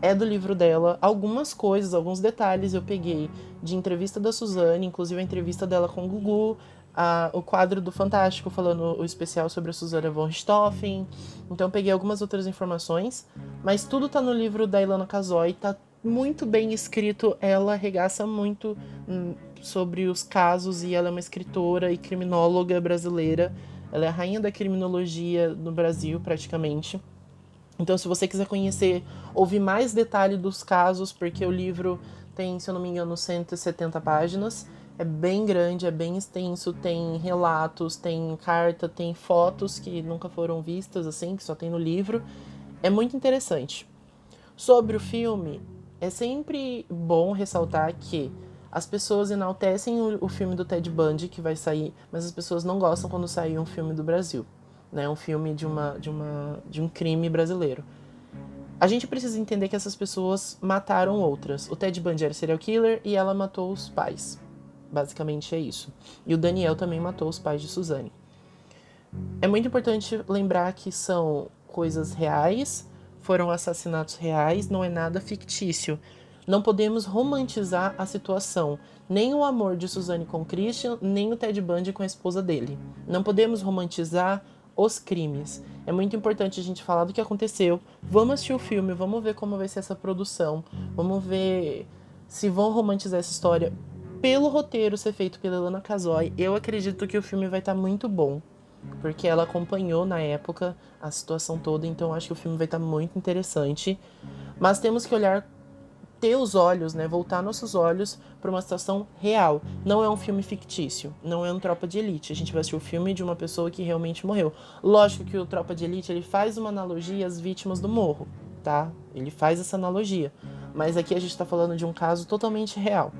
é do livro dela. Algumas coisas, alguns detalhes eu peguei de entrevista da Suzane, inclusive a entrevista dela com o Gugu, a, o quadro do Fantástico falando o especial sobre a Suzana von Richthofen. Então peguei algumas outras informações, mas tudo tá no livro da Ilana Casoy, tá muito bem escrito, ela regaça muito hum, sobre os casos e ela é uma escritora e criminóloga brasileira. Ela é a rainha da criminologia no Brasil, praticamente. Então, se você quiser conhecer, ouvir mais detalhe dos casos, porque o livro tem, se eu não me engano, 170 páginas. É bem grande, é bem extenso, tem relatos, tem carta, tem fotos que nunca foram vistas, assim, que só tem no livro. É muito interessante. Sobre o filme, é sempre bom ressaltar que as pessoas enaltecem o, o, filme do Ted Bundy que vai sair, mas as pessoas não gostam quando sair um filme do Brasil, né? Um filme de uma de uma de um crime brasileiro. A gente precisa entender que essas pessoas mataram outras. O Ted Bundy era serial killer e ela matou os pais. Basicamente é isso. E o Daniel também matou os pais de Suzane. É muito importante lembrar que são coisas reais foram assassinatos reais, não é nada fictício. Não podemos romantizar a situação, nem o amor de Suzane com Christian, nem o Ted Bundy com a esposa dele. Não podemos romantizar os crimes. É muito importante a gente falar do que aconteceu. Vamos assistir o filme, vamos ver como vai ser essa produção, vamos ver se vão romantizar essa história. Pelo roteiro ser feito pela Elana Casoy, eu acredito que o filme vai estar tá muito bom porque ela acompanhou na época a situação toda, então acho que o filme vai estar muito interessante. Mas temos que olhar, ter os olhos, né, voltar nossos olhos para uma situação real. Não é um filme fictício, não é um Tropa de Elite. A gente vai assistir o filme de uma pessoa que realmente morreu. Lógico que o Tropa de Elite ele faz uma analogia às vítimas do morro, tá? Ele faz essa analogia. Mas aqui a gente está falando de um caso totalmente real.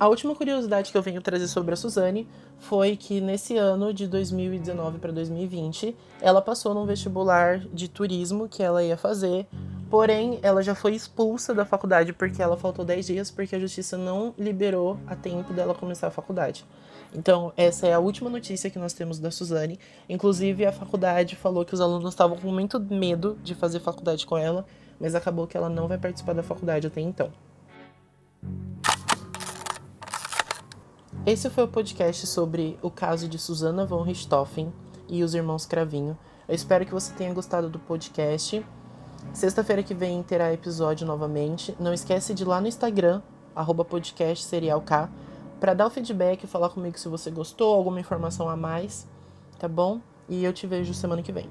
A última curiosidade que eu venho trazer sobre a Suzane foi que nesse ano de 2019 para 2020, ela passou num vestibular de turismo que ela ia fazer, porém ela já foi expulsa da faculdade porque ela faltou 10 dias porque a justiça não liberou a tempo dela começar a faculdade. Então, essa é a última notícia que nós temos da Suzane. Inclusive, a faculdade falou que os alunos estavam com muito medo de fazer faculdade com ela, mas acabou que ela não vai participar da faculdade até então. Esse foi o podcast sobre o caso de Susana von Richthofen e os irmãos Cravinho. Eu espero que você tenha gostado do podcast. Sexta-feira que vem terá episódio novamente. Não esquece de ir lá no Instagram, arroba podcast serialk, para dar o feedback, falar comigo se você gostou, alguma informação a mais, tá bom? E eu te vejo semana que vem.